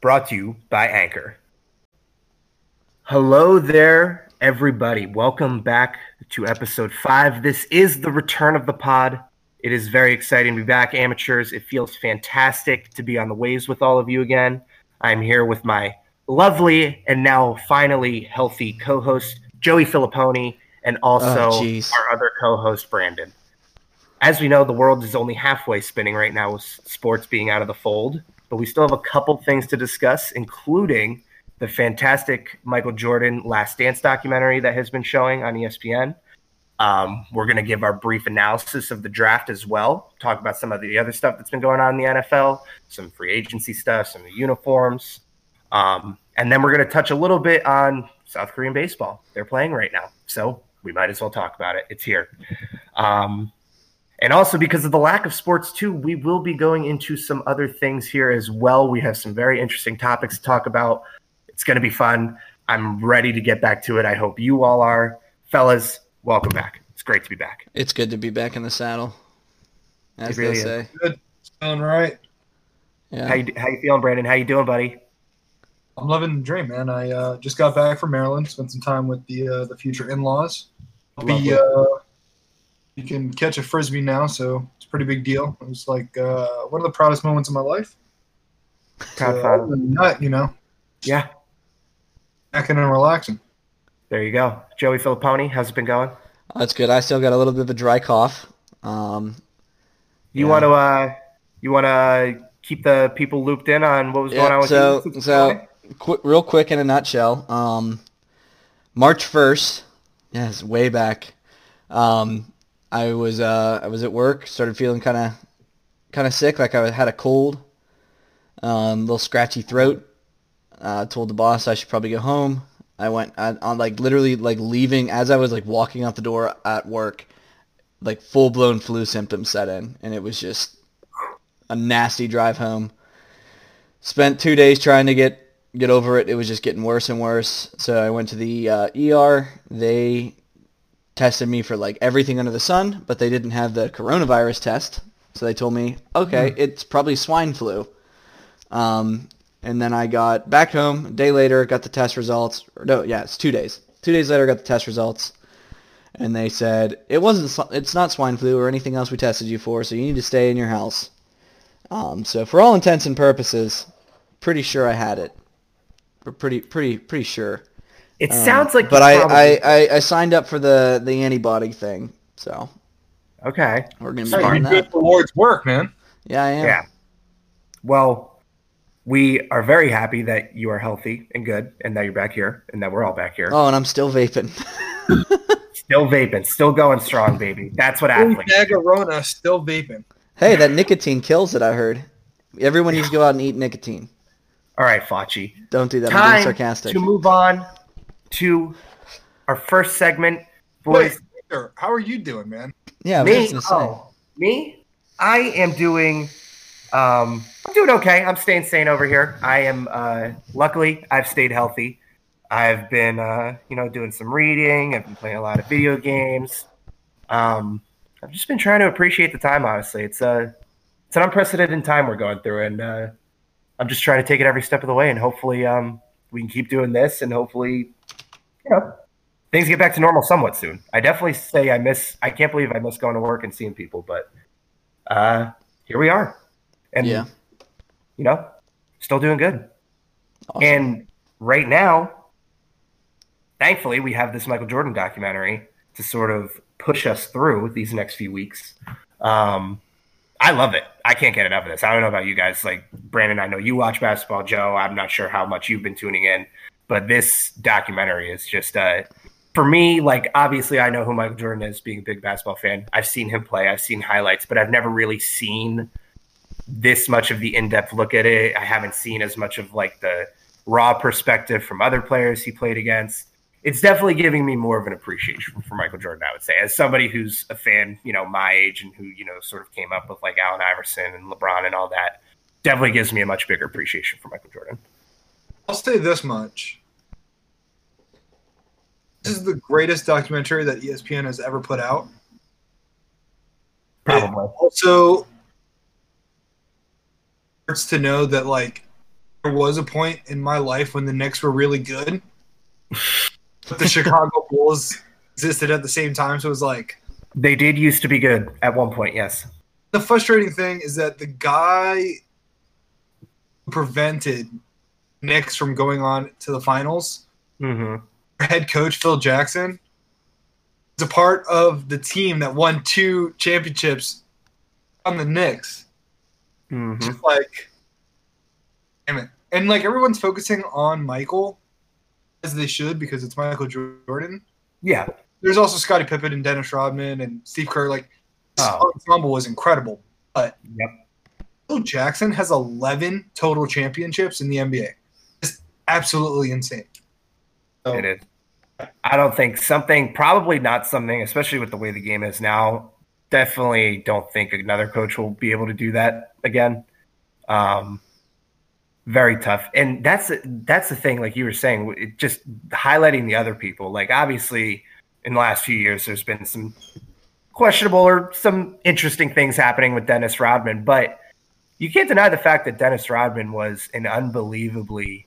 brought to you by Anchor. Hello there, everybody. Welcome back to episode five. This is the return of the pod. It is very exciting to be back, amateurs. It feels fantastic to be on the waves with all of you again. I'm here with my lovely and now finally healthy co host, Joey Filipponi, and also Oh, our other co host, Brandon. As we know, the world is only halfway spinning right now with sports being out of the fold, but we still have a couple things to discuss, including the fantastic Michael Jordan Last Dance documentary that has been showing on ESPN. Um, we're going to give our brief analysis of the draft as well, talk about some of the other stuff that's been going on in the NFL, some free agency stuff, some uniforms. Um, and then we're going to touch a little bit on South Korean baseball. They're playing right now. So we might as well talk about it. It's here. Um, and also because of the lack of sports too, we will be going into some other things here as well. We have some very interesting topics to talk about. It's going to be fun. I'm ready to get back to it. I hope you all are. Fellas, welcome back. It's great to be back. It's good to be back in the saddle, as It really they is. say. Good. It's going right. Yeah. How you, how you feeling, Brandon? How you doing, buddy? I'm loving the dream, man. I uh, just got back from Maryland. Spent some time with the uh, the future in-laws. I'll be uh, you can catch a frisbee now, so it's a pretty big deal. It was like uh, one of the proudest moments of my life. Proud So, father. other you know, Yeah, acting and relaxing. there you go. Joey Filipponi, how's it been going? That's good. I still got a little bit of a dry cough. Um, You Yeah. want to uh, you want to keep the people looped in on what was going on with so you? since so Friday? qu- real quick in a nutshell. Um, March first, yes, way back. Um, I was uh, I was at work, started feeling kind of kind of sick, like I had a cold, um, little scratchy throat. Uh, told the boss I should probably go home. I went on, on like literally like leaving as I was like walking out the door at work, like full blown flu symptoms set in, and it was just a nasty drive home. Spent two days trying to get get over it. It was just getting worse and worse. So I went to the uh, ER. They tested me for like everything under the sun, but they didn't have the coronavirus test. So they told me, okay, it's probably swine flu. Um, and then I got back home a day later, got the test results. Or no, yeah, it's two days. Two days later, got the test results, and they said it wasn't. It's not swine flu or anything else we tested you for. So you need to stay in your house. Um, so for all intents and purposes, pretty sure I had it. We're pretty, pretty, pretty sure. It Um, sounds like, but I, probably- I, I, I signed up for the the antibody thing, so okay, we're gonna be Hey, doing that. the Lord's work, man. Yeah, I am. yeah. Well, we are very happy that you are healthy and good, and that you're back here, and that we're all back here. Oh, and I'm still vaping. Still vaping, still going strong, baby. That's what athletes. do. Agarona still vaping. hey, that nicotine kills it. I heard. Everyone needs to go out and eat nicotine. All right, Fauci. Don't do that. I'm being Time sarcastic. to move on to our first segment, boys. Wait, how are you doing, man? Yeah, me, just gonna say. oh, me, I am doing. Um, I'm doing okay. I'm staying sane over here. I am. Uh, luckily, I've stayed healthy. I've been, uh, you know, doing some reading. I've been playing a lot of video games. Um, I've just been trying to appreciate the time. Honestly, it's a, it's an unprecedented time we're going through, and uh, I'm just trying to take it every step of the way. And hopefully, um, we can keep doing this, and hopefully, you know, things get back to normal somewhat soon. I definitely say I miss. I can't believe I miss going to work and seeing people, but uh, here we are, and Yeah. you know, still doing good. Awesome. And right now, thankfully, we have this Michael Jordan documentary to sort of push us through these next few weeks. Um, I love it. I can't get enough of this. I don't know about you guys. Like Brandon, I know you watch basketball. Joe, I'm not sure how much you've been tuning in, but this documentary is just uh, for me. Like obviously, I know who Michael Jordan is, being a big basketball fan. I've seen him play. I've seen highlights, but I've never really seen this much of the in-depth look at it. I haven't seen as much of like the raw perspective from other players he played against. It's definitely giving me more of an appreciation for Michael Jordan, I would say, as somebody who's a fan, you know, my age and who, you know, sort of came up with like Allen Iverson and LeBron and all that. Definitely gives me a much bigger appreciation for Michael Jordan. I'll say this much. This is the greatest documentary that ESPN has ever put out. Probably. Also, hurts to know that like there was a point in my life when the Knicks were really good, but the Chicago Bulls existed at the same time. So it was like They did used to be good at one point, yes. the frustrating thing is that the guy who prevented Knicks from going on to the finals, Mm-hmm. head coach Phil Jackson, is a part of the team that won two championships on the Knicks. Mm-hmm. Just like, damn it. And like everyone's focusing on Michael, as they should, because it's Michael Jordan. Yeah. There's also Scottie Pippen and Dennis Rodman and Steve Kerr. Like, this Oh. ensemble was incredible. But Yep. Phil Jackson has 11 total championships in the NBA. It's absolutely insane. So, It is. I don't think something, probably not something, especially with the way the game is now. Definitely don't think another coach will be able to do that again. Um, very tough, and that's that's the thing. Like you were saying, it just highlighting the other people. Like obviously, in the last few years, there's been some questionable or some interesting things happening with Dennis Rodman, but you can't deny the fact that Dennis Rodman was an unbelievably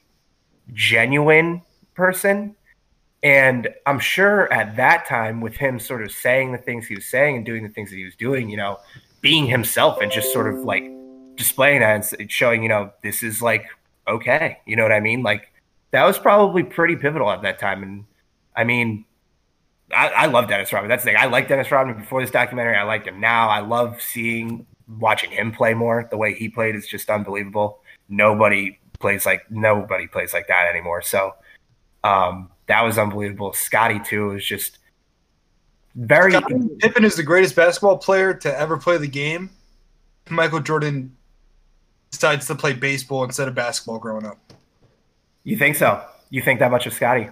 genuine person. And I'm sure at that time, with him sort of saying the things he was saying and doing the things that he was doing, you know, being himself and just sort of like displaying that and showing, you know, this is like okay. You know what I mean? Like that was probably pretty pivotal at that time. And I mean, I, I love Dennis Rodman. That's the thing. I like Dennis Rodman before this documentary. I liked him now. I love seeing, watching him play more. The way he played is just unbelievable. Nobody plays like nobody plays like that anymore. So um, that was unbelievable. Scotty too was just very. Pippen is the greatest basketball player to ever play the game. Michael Jordan decides to play baseball instead of basketball growing up. You think so? You think that much of Scotty?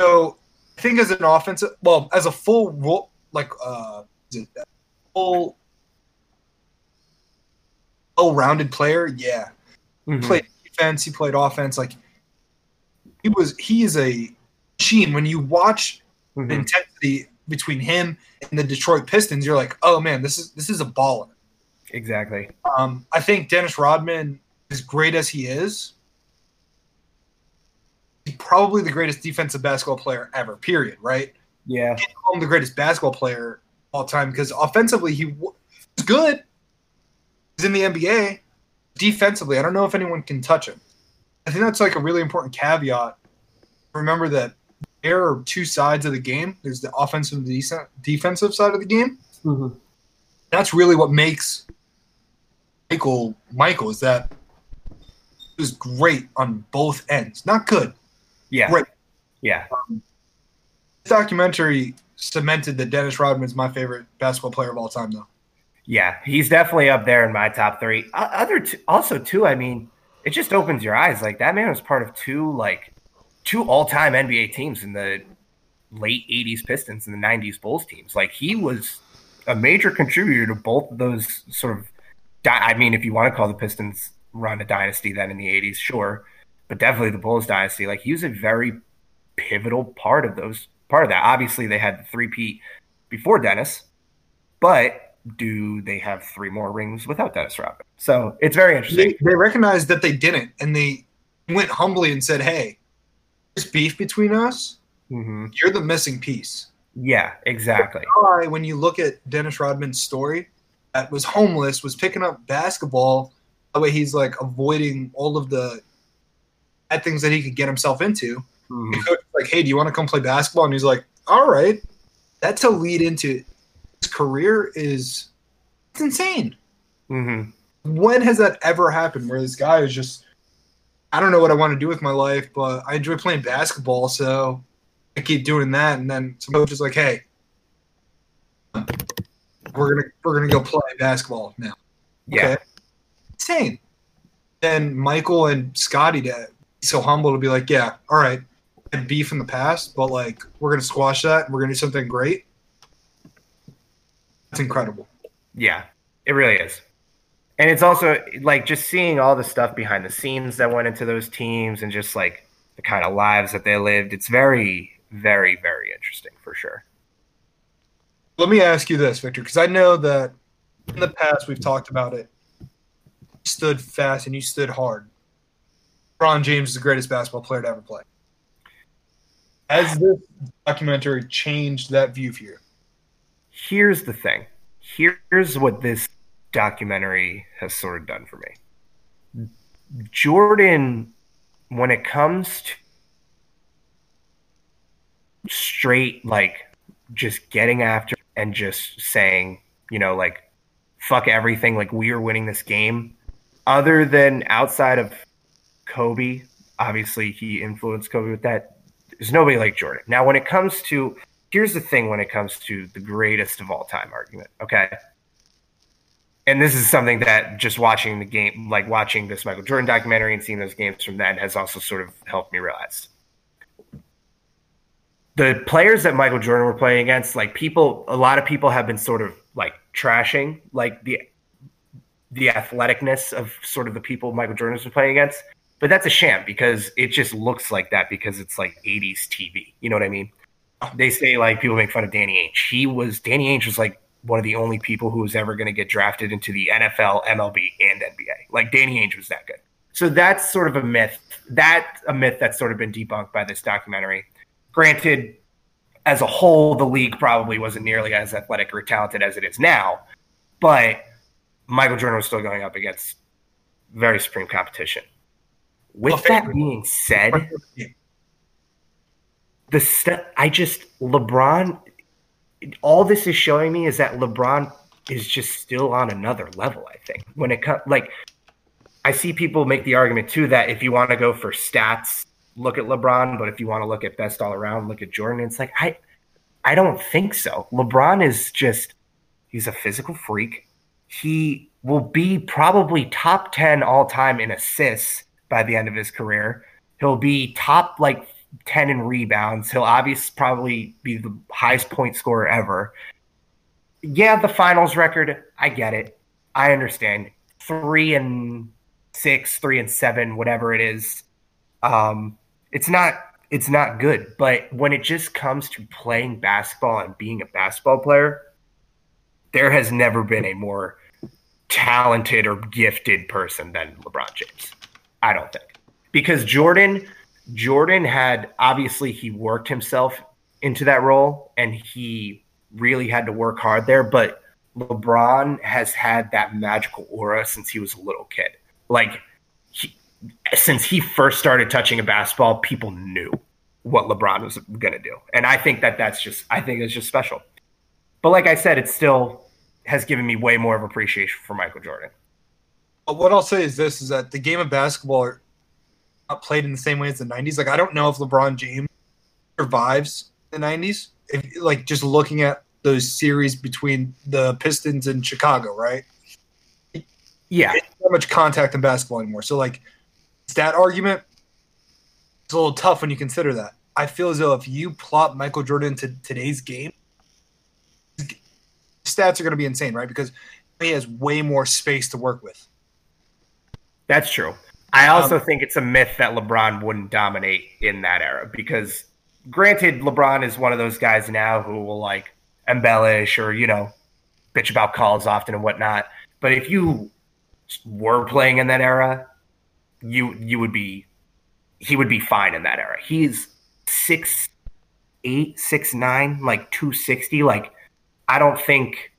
So I think as an offensive, well, as a full role, like uh, full, well-rounded player, yeah. Mhm. He played defense, he played offense. Like he was, he is a machine. When you watch the Mhm. intensity between him and the Detroit Pistons, you're like, oh man, this is this is a baller. Exactly. Um, I think Dennis Rodman, as great as he is, he's probably the greatest defensive basketball player ever. Period. Right? Yeah. can't call him the greatest basketball player of all time because offensively he w- was good. He's in the NBA. Defensively, I don't know if anyone can touch him. I think that's like a really important caveat. Remember that there are two sides of the game. There's the offensive and the defensive side of the game. Mhm. That's really what makes Michael Michael is that he was great on both ends. Not good. Yeah. Great. Yeah. Um, this documentary cemented that Dennis Rodman's my favorite basketball player of all time, though. Yeah. He's definitely up there in my top three. Other also too. I mean, it just opens your eyes. Like that man was part of two like two all time NBA teams in the late '80s Pistons and the '90s Bulls teams. Like he was a major contributor to both of those sort of. I mean, if you want to call the Pistons run a dynasty then in the '80s, sure, but definitely the Bulls dynasty. Like he was a very pivotal part of those part of that. Obviously, they had the three-peat before Dennis, but do they have three more rings without Dennis Rodman? So it's very interesting. They, they recognized that they didn't, and they went humbly and said, "Hey, there's beef between us. hmm You're the missing piece." Yeah, exactly. Why, when you look at Dennis Rodman's story, was homeless, was picking up basketball. The way he's like avoiding all of the bad things that he could get himself into. Mhm. Coach like, "Hey, do you want to come play basketball?" And he's like, "All right." That's a lead into his career is it's insane. Mhm. when has that ever happened where this guy is just I don't know what I want to do with my life, but I enjoy playing basketball, so I keep doing that. And then some coach is like, "Hey, we're gonna we're gonna go play basketball now." Yeah. insane. Then Michael and Scotty uh, to be so humble to be like, "Yeah, all right, had beef in the past, but like we're gonna squash that. and We're gonna do something great." It's incredible. Yeah, it really is. And it's also like just seeing all the stuff behind the scenes that went into those teams and just like the kind of lives that they lived. It's very, very, very interesting for sure. Let me ask you this, Victor, because I know that in the past we've talked about it. You stood fast and you stood hard. LeBron James is the greatest basketball player to ever play. Has this documentary changed that view for you? Here's the thing. Here's what this documentary has sort of done for me. Jordan, when it comes to straight, like just getting after and just saying, you know, like, fuck everything, like, we are winning this game, other than outside of Kobe, obviously he influenced Kobe with that. There's nobody like Jordan. Now, when it comes to, here's the thing when it comes to the greatest of all time argument, okay? and this is something that just watching the game, like watching this Michael Jordan documentary and seeing those games from then, has also sort of helped me realize. The players that Michael Jordan were playing against, like people, a lot of people have been sort of like trashing like the the athleticness of sort of the people Michael Jordan was playing against. But that's a sham because it just looks like that because it's like 80s TV. You know what I mean? They say like people make fun of Danny Ainge. He was Danny Ainge was like one of the only people who was ever going to get drafted into the NFL, MLB, and NBA. Like Danny Ainge was that good. So that's sort of a myth. That a myth that's sort of been debunked by this documentary. Granted, as a whole, the league probably wasn't nearly as athletic or talented as it is now, but Michael Jordan was still going up against very supreme competition. With that being said, the st- I just LeBron all this is showing me is that LeBron is just still on another level. I think when it comes, like, I see people make the argument too that if you want to go for stats, look at LeBron, but if you want to look at best all around, look at Jordan. It's like I, I don't think so. LeBron is just he's a physical freak. He will be probably top ten all time in assists by the end of his career. He'll be top like 10 in rebounds. He'll obviously probably be the highest point scorer ever. Yeah, the finals record, I get it. I understand. Three and six, three and seven, whatever it is. Um, it's not it's not good. But when it just comes to playing basketball and being a basketball player, there has never been a more talented or gifted person than LeBron James. I don't think. Because Jordan Jordan had obviously he worked himself into that role and he really had to work hard there, but LeBron has had that magical aura since he was a little kid. Like since he first started touching a basketball, people knew what LeBron was going to do. And I think that that's just I think it's just special. But like I said, it still has given me way more of appreciation for Michael Jordan. What I'll say is this is that the game of basketball not played in the same way as the 90s. Like, I don't know if LeBron James survives the 90s. If, like, just looking at those series between the Pistons and Chicago, right? Yeah. Not much contact in basketball anymore. So, like, stat argument, it's a little tough when you consider that. I feel as though if you plot Michael Jordan to today's game, stats are going to be insane, right? Because he has way more space to work with. That's true. I also um, think it's a myth that LeBron wouldn't dominate in that era because, granted, LeBron is one of those guys now who will like embellish or you know bitch about calls often and whatnot. But if you were playing in that era, you you would be he would be fine in that era. He's six eight, six nine, like two sixty. Like I don't think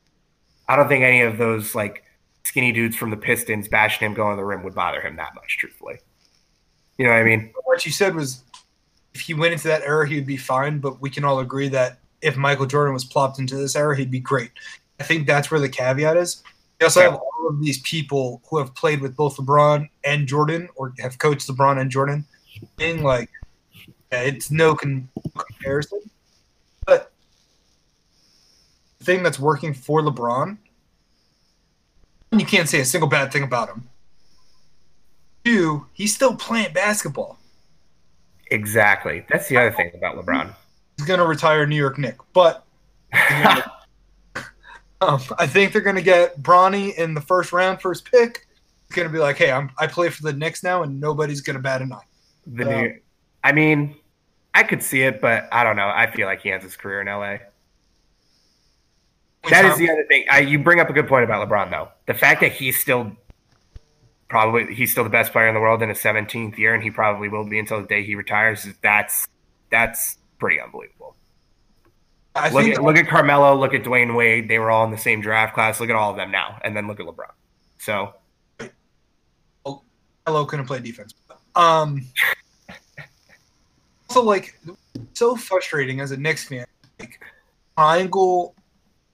I don't think any of those like skinny dudes from the Pistons bashing him going to the rim would bother him that much, truthfully. You know what I mean? What you said was if he went into that era, he would be fine, but we can all agree that if Michael Jordan was plopped into this era, he'd be great. I think that's where the caveat is. We also have all of these people who have played with both LeBron and Jordan or have coached LeBron and Jordan. Being like, it's no con- comparison. But the thing that's working for LeBron you can't say a single bad thing about him. Two, he's still playing basketball. Exactly. That's the other thing about LeBron. He's going to retire New York Nick, but um, I think they're going to get Bronny in the first round, first pick. He's going to be like, "Hey, I'm I play for the Knicks now, and nobody's going to bat an eye." The new, I mean, I could see it, but I don't know. I feel like he ends his career in LA. That is the other thing. I, you bring up a good point about LeBron, though. The fact that he's still probably he's still the best player in the world in his 17th year, and he probably will be until the day he retires. That's that's pretty unbelievable. I Look think at look at Carmelo, look at Dwyane Wade. They were all in the same draft class. Look at all of them now, and then look at LeBron. So Hello couldn't play defense. Um, also, like, so frustrating as a Knicks fan. Like, triangle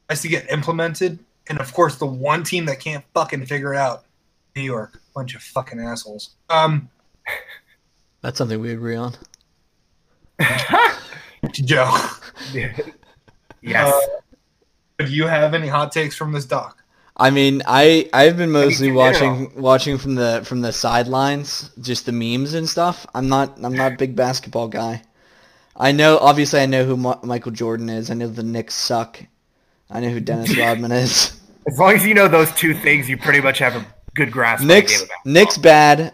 has to get implemented, and of course, the one team that can't fucking figure it out, New York, bunch of fucking assholes. Um, That's something we agree on. Joe, yes, uh, do you have any hot takes from this doc? I mean, I I've been mostly watching watching from the from the sidelines, just the memes and stuff. I'm not I'm not a big basketball guy. I know obviously I know who Ma- Michael Jordan is. I know the Knicks suck. I know who Dennis Rodman is. as long as you know those two things, you pretty much have a good grasp. of the Knicks game of basketball. Knicks bad,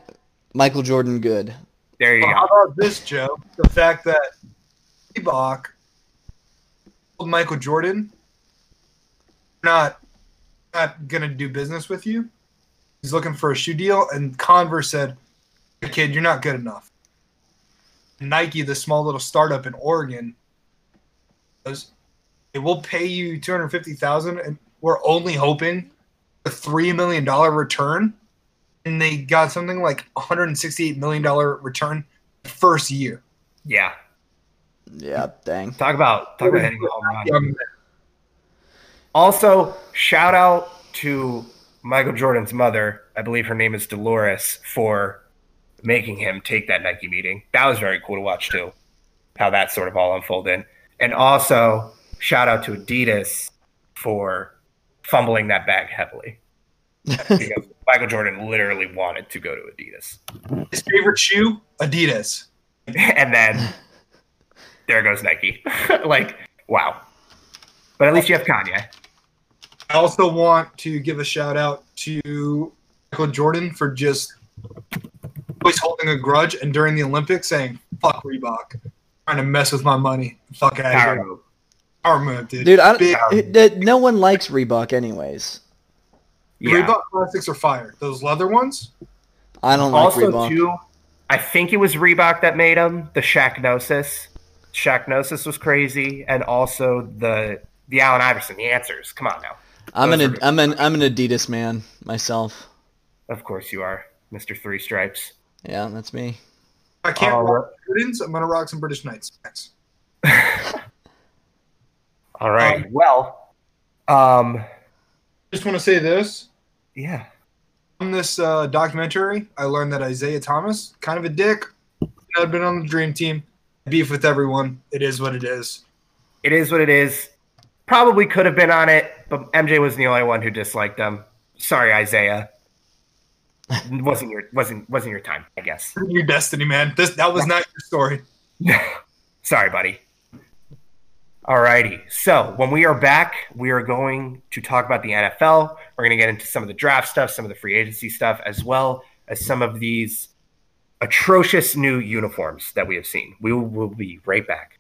Michael Jordan good. There you Well, how about this, Joe? The fact that Reebok told Michael Jordan, not not gonna do business with you. He's looking for a shoe deal, and Converse said, "Hey, "Kid, you're not good enough." Nike, the small little startup in Oregon, says, "It will pay you two hundred fifty thousand, and we're only hoping a three million dollar return." And they got something like one hundred sixty-eight million dollar return first year. Yeah, Yeah, dang. talk about talk about hitting a home run. Also, shout out to Michael Jordan's mother. I believe her name is Dolores for making him take that Nike meeting. That was very cool to watch too. How that sort of all unfolded. And also, shout out to Adidas for fumbling that bag heavily. Because Michael Jordan literally wanted to go to Adidas. His favorite shoe, Adidas. and then there goes Nike. like, wow. But at least you have Kanye. I also want to give a shout out to Michael Jordan for just always holding a grudge and during the Olympics saying "fuck Reebok," trying to mess with my money. Fuck out Power of here. move. Power move, dude. Dude, I, Big- it- it- no one likes Reebok anyways. Yeah. Reebok classics are fire. Those leather ones. I don't like also, Reebok. too, I think it was Reebok that made them. The Shaqnosis. Shaqnosis was crazy, and also the the Allen Iverson, the answers. Come on now. I'm those an are- I'm an I'm an Adidas man myself. Of course you are, Mister Three Stripes. Yeah, that's me. I can't All rock Jordans. I'm gonna rock some British Knights. Thanks. All right. Um, well, um, Just want to say this. yeah. From this uh, documentary, I learned that Isiah Thomas, kind of a dick, had been on the dream team, beef with everyone. It is what it is. It is what it is. Probably could have been on it, but MJ was the only one who disliked them. Sorry, Isiah. wasn't your wasn't wasn't your time, I guess. Your destiny, man. This that was not your story. Sorry, buddy. Alrighty. So when we are back, we are going to talk about the NFL. We're going to get into some of the draft stuff, some of the free agency stuff, as well as some of these atrocious new uniforms that we have seen. We will be right back.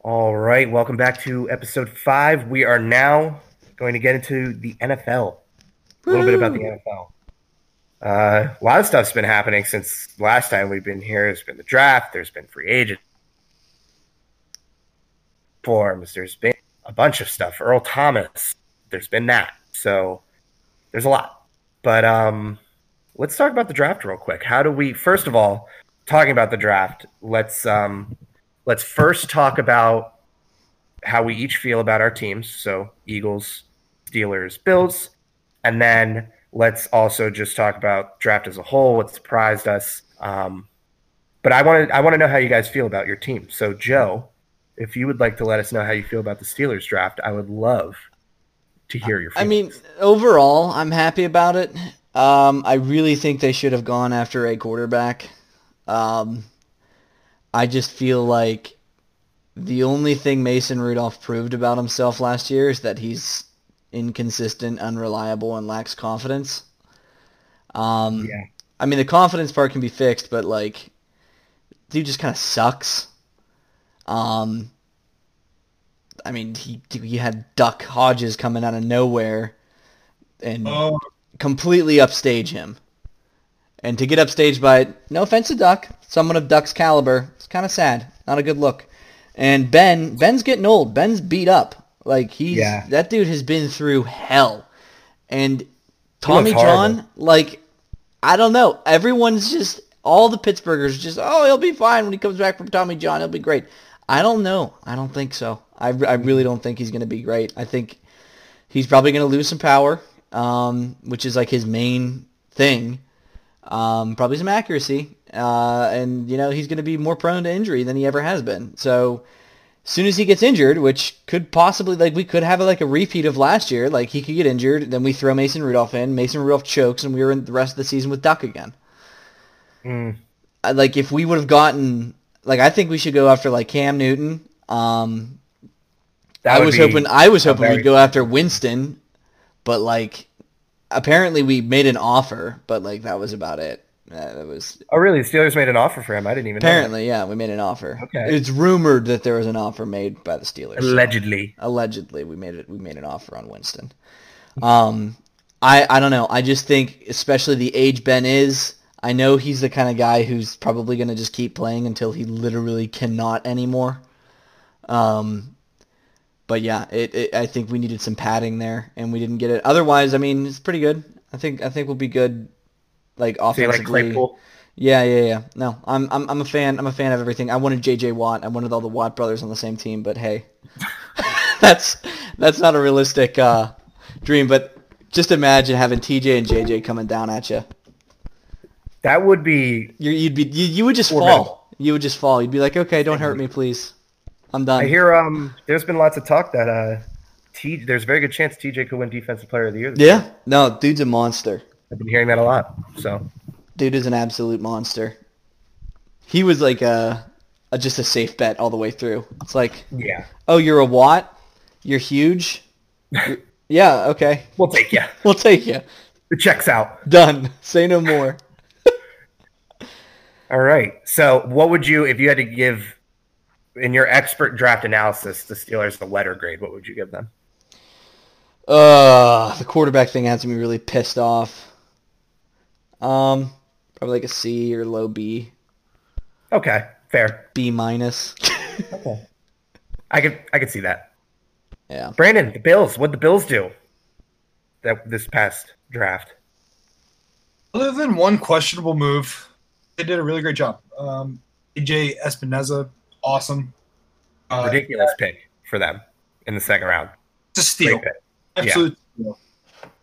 All right, welcome back to episode five. We are now going to get into the NFL. A little bit about the NFL. Uh, a lot of stuff's been happening since last time we've been here. There's been the draft. There's been free agent forms. There's been a bunch of stuff. Earl Thomas. There's been that. So there's a lot. But um, let's talk about the draft real quick. How do we? First of all, talking about the draft, let's um, let's first talk about how we each feel about our teams. So Eagles, Steelers, Bills, and then let's also just talk about draft as a whole, what surprised us. Um, but I want to I want to know how you guys feel about your team. So Joe, if you would like to let us know how you feel about the Steelers draft, I would love to hear your. I mean, overall, I'm happy about it. Um, I really think they should have gone after a quarterback. Um, I just feel like the only thing Mason Rudolph proved about himself last year is that he's inconsistent, unreliable, and lacks confidence. Um, Yeah. I mean, the confidence part can be fixed, but like, dude just kind of sucks. Um, I mean, he he had Duck Hodges coming out of nowhere and Oh, completely upstage him. And to get upstaged by, no offense to Duck, someone of Duck's caliber, it's kind of sad. Not a good look. And Ben, Ben's getting old. Ben's beat up. Like he's Yeah. that dude has been through hell. And Tommy looks John, like I don't know. Everyone's just all the Pittsburghers just oh he'll be fine when he comes back from Tommy John. He'll be great. I don't know. I don't think so. I, I really don't think he's going to be great. I think he's probably going to lose some power, um, which is like his main thing. Um, probably some accuracy, uh, and you know he's going to be more prone to injury than he ever has been. So as soon as he gets injured, which could possibly like we could have like a repeat of last year, like he could get injured, then we throw Mason Rudolph in, Mason Rudolph chokes, and we were in the rest of the season with Duck again. Mm. Like if we would have gotten like I think we should go after like Cam Newton. Um, I was hoping I was hoping very- we'd go after Winston, but like apparently we made an offer, but like that was about it. Uh, that was Oh, really? The Steelers made an offer for him. I didn't even know. apparently yeah we made an offer. Okay. it's rumored that there was an offer made by the. Steelers. Allegedly. allegedly we made it we made an offer on Winston. Um I I don't know. I just think especially the age Ben is, I know he's the kind of guy who's probably going to just keep playing until he literally cannot anymore. Um but yeah, it, it I think we needed some padding there and we didn't get it. Otherwise, I mean, it's pretty good. I think I think we'll be good like like offensively. Claypool? Yeah, yeah, yeah. No, I'm, I'm, I'm a fan. I'm a fan of everything. I wanted J.J. Watt. I wanted all the Watt brothers on the same team, but hey, that's that's not a realistic uh, dream. But just imagine having T.J. and J.J. coming down at you. That would be. you you'd be, you, you would just fall. You would just fall. You'd be like, okay, don't hurt me, please. I'm done. I hear. Um, there's been lots of talk that uh, T. There's a very good chance TJ could win Defensive Player of the Year. this year. yeah, no, dude's a monster. I've been hearing that a lot. So Dude is an absolute monster. He was like a, a just a safe bet all the way through. It's like, yeah, oh, you're a Watt. You're huge. You're- yeah, okay. we'll take you. We'll take you. The checks out. Done. Say no more. All right. So, what would you, if you had to give, in your expert draft analysis, the Steelers the letter grade? What would you give them? Uh, the quarterback thing has me really pissed off. Um, probably like a C or low B, Okay, fair. B minus. Okay, I could, I could see that. yeah. Brandon, the Bills. What the Bills do? That this past draft. Other than one questionable move, they did a really great job. Um, AJ Epenesa, awesome. Uh, Ridiculous pick for them in the second round. It's a steal. Absolute steal.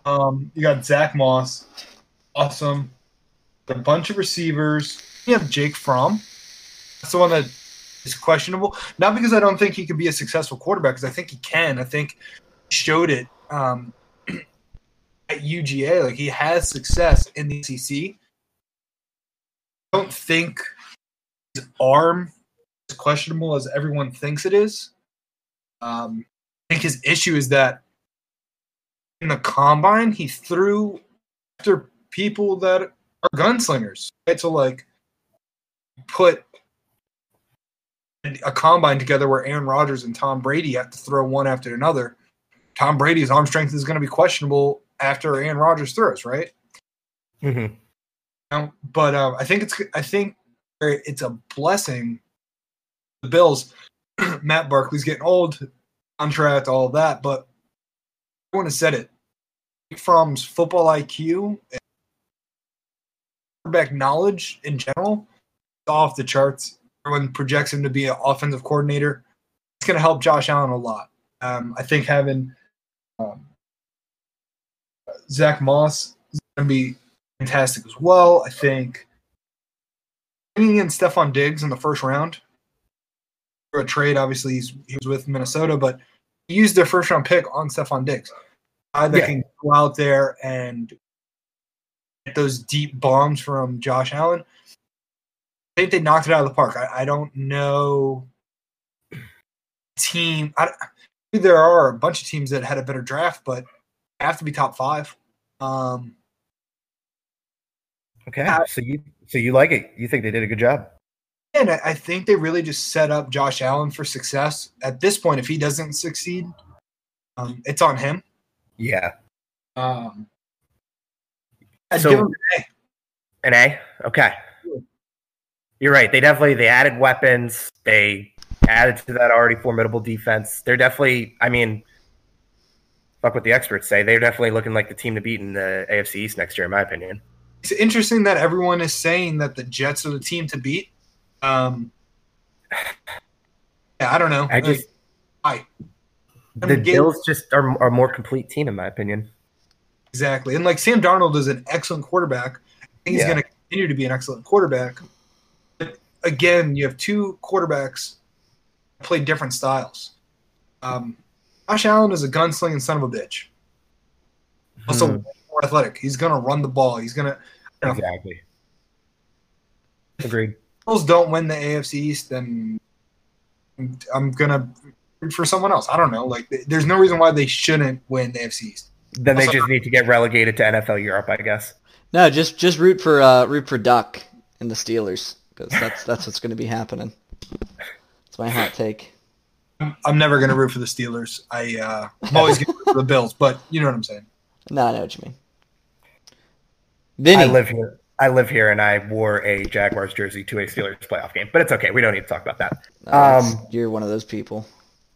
Um, you got Zach Moss, awesome. A bunch of receivers. You have Jake Fromm. That's the one that is questionable. Not because I don't think he could be a successful quarterback, because I think he can. I think he showed it um, at UGA. Like he has success in the ACC. I don't think his arm questionable as everyone thinks it is. Um, I think his issue is that in the combine, he threw after people that are gunslingers. Right? So like put a combine together where Aaron Rodgers and Tom Brady have to throw one after another. Tom Brady's arm strength is going to be questionable after Aaron Rodgers throws, right? Mm-hmm. know, but um, I think it's I think it's a blessing. The Bills, Matt Barkley's getting old, contract, all that, but everyone has said it. From football IQ and quarterback knowledge in general, off the charts. Everyone projects him to be an offensive coordinator. It's going to help Josh Allen a lot. Um, I think having um, Zach Moss is going to be fantastic as well. I think bringing in Stefon Diggs in the first round a trade. Obviously, he's, he was with Minnesota, but he used their first round pick on Stefon Diggs. Guy that Yeah. can go out there and get those deep bombs from Josh Allen. I think they knocked it out of the park. I, I don't know team. I, there are a bunch of teams that had a better draft, but have to be top five. Um, Okay. Uh, so you, so you like it? You think they did a good job? And I, I think they really just set up Josh Allen for success. At this point, if he doesn't succeed, um, it's on him. Yeah. Um, I'd So- give him an A. An A? Okay. You're right. They definitely they added weapons. They added to that already formidable defense. They're definitely I mean fuck what the experts say. They're definitely looking like the team to beat in the AFC East next year, in my opinion. It's interesting that everyone is saying that the Jets are the team to beat. Um, yeah, I don't know. I just Why? I the mean, Bills just are, are a more complete team in my opinion. Exactly. And like Sam Darnold is an excellent quarterback. I think he's Yeah. going to continue to be an excellent quarterback. But again, you have two quarterbacks play different styles. Um, Josh Allen is a gunslinging son of a bitch. Also, Hmm, more athletic. He's going to run the ball. He's going to. know. exactly. Agreed. Bills don't win the AFC East, then I'm going to root for someone else. I don't know. Like, there's no reason why they shouldn't win the AFC East. Then they Also- just need to get relegated to NFL Europe, I guess. No, just just root for uh, root for Duck and the Steelers because that's that's what's going to be happening. That's my hot take. I'm, I'm never going to root for the Steelers. I, uh, I'm always going to root for the Bills, but you know what I'm saying. No, I know what you mean. Vinny, I live here. I live here, and I wore a Jaguars jersey to a Steelers playoff game. But it's okay. We don't need to talk about that. That's- um, you're one of those people.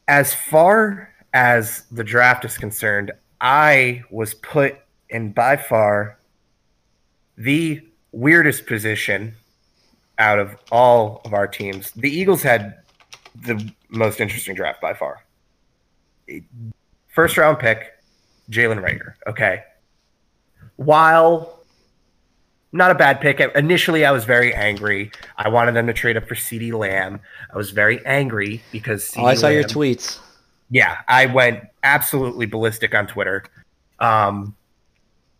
As far as the draft is concerned, I was put in by far the weirdest position out of all of our teams. The Eagles had the most interesting draft by far. First round pick, Jalen Reagor. Okay. While not a bad pick, initially I was very angry. I wanted them to trade up for CeeDee Lamb. I was very angry because Oh, I saw your tweets. yeah, I went absolutely ballistic on Twitter. Um,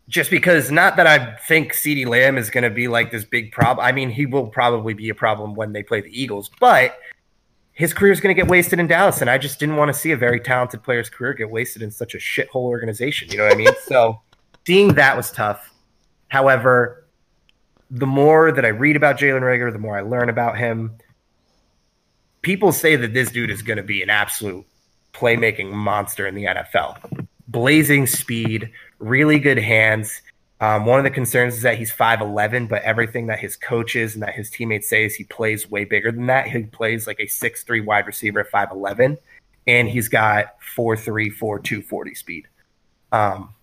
just because, not that I think CeeDee Lamb is going to be like this big problem. I mean, he will probably be a problem when they play the Eagles, but his career is going to get wasted in Dallas. And I just didn't want to see a very talented player's career get wasted in such a shithole organization. You know what I mean? so seeing that was tough. However, the more that I read about Jalen Reagor, the more I learn about him. People say that this dude is going to be an absolute playmaking monster in the NFL. Blazing speed, really good hands. Um, one of the concerns is that he's 5'11, but everything that his coaches and that his teammates say is he plays way bigger than that. He plays like a 6'3 wide receiver at 5'11, and he's got 4'3, 4'2, 40 speed. Um,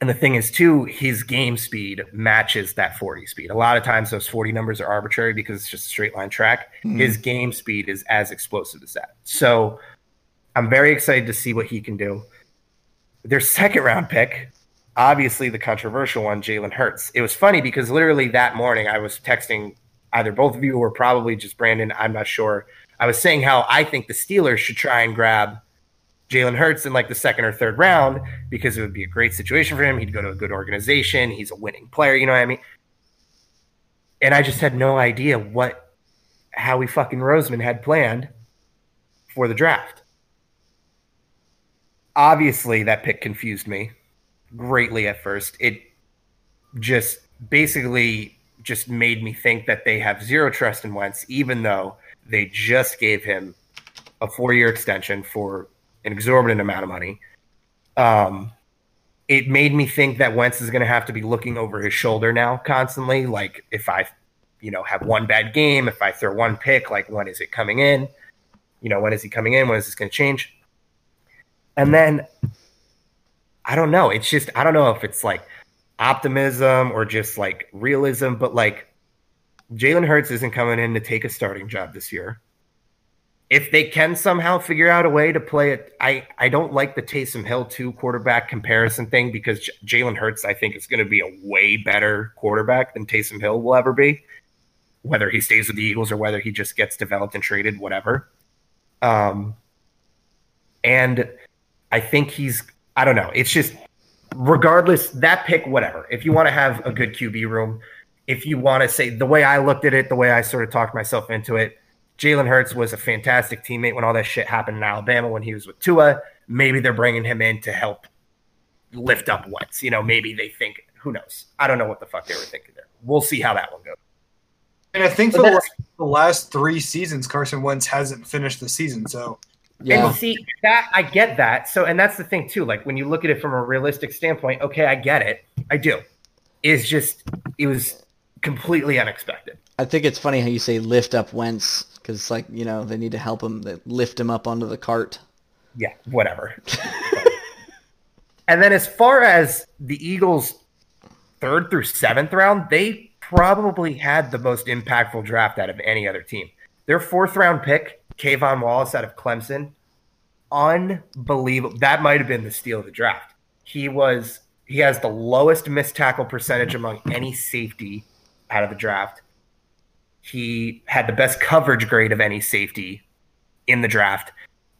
and the thing is, too, his game speed matches that 40 speed. A lot of times those 40 numbers are arbitrary because it's just a straight line track. Mhm. His game speed is as explosive as that. So I'm very excited to see what he can do. Their second round pick, obviously the controversial one, Jalen Hurts. It was funny because literally that morning I was texting either both of you or probably just Brandon. I'm not sure. I was saying how I think the Steelers should try and grab Jalen Hurts in like the second or third round because it would be a great situation for him. He'd go to a good organization. He's a winning player. You know what I mean? And I just had no idea what Howie fucking Roseman had planned for the draft. Obviously, that pick confused me greatly at first. It just basically just made me think that they have zero trust in Wentz, even though they just gave him a four year extension for an exorbitant amount of money. Um, it made me think that Wentz is going to have to be looking over his shoulder now constantly. Like, if I, you know, have one bad game, if I throw one pick, like, when is it coming in? You know, when is he coming in? When is this going to change? And then I don't know. It's just, I don't know if it's like optimism or just like realism, but like Jalen Hurts isn't coming in to take a starting job this year. If they can somehow figure out a way to play it, I, I don't like the Taysom Hill two quarterback comparison thing because J- Jalen Hurts, I think, is going to be a way better quarterback than Taysom Hill will ever be, whether he stays with the Eagles or whether he just gets developed and traded, whatever. Um, and I think he's, I don't know. It's just, regardless, that pick, whatever. If you want to have a good QB room, if you want to say the way I looked at it, the way I sort of talked myself into it, Jalen Hurts was a fantastic teammate when all that shit happened in Alabama when he was with Tua. Maybe they're bringing him in to help lift up Wentz. You know, maybe they think, who knows? I don't know what the fuck they were thinking there. We'll see how that one goes. And I think But for the last, the last three seasons, Carson Wentz hasn't finished the season. So Yeah. And see that I get that. So and that's the thing too. Like when you look at it from a realistic standpoint, okay, I get it. I do. It's just it was completely unexpected. I think it's funny how you say lift up Wentz because like you know they need to help him, they lift him up onto the cart. Yeah, whatever. and then as far as the Eagles third through seventh round, they probably had the most impactful draft out of any other team. Their fourth round pick, K'Von Wallace out of Clemson, unbelievable. That might have been the steal of the draft. He was he has the lowest missed tackle percentage among any safety out of the draft. He had the best coverage grade of any safety in the draft.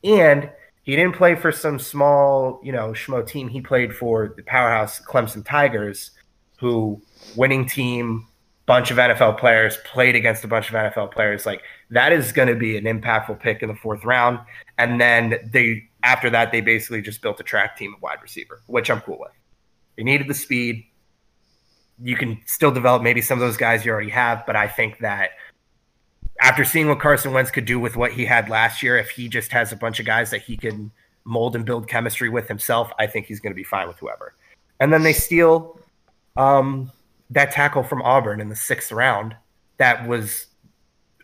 And he didn't play for some small, you know, schmo team. He played for the powerhouse Clemson Tigers, who winning team, bunch of NFL players, played against a bunch of NFL players. Like that is going to be an impactful pick in the fourth round. And then they after that they basically just built a track team at wide receiver, which I'm cool with. They needed the speed. You can still develop maybe some of those guys you already have, but I think that after seeing what Carson Wentz could do with what he had last year, if he just has a bunch of guys that he can mold and build chemistry with himself, I think he's going to be fine with whoever. And then they steal um, that tackle from Auburn in the sixth round that was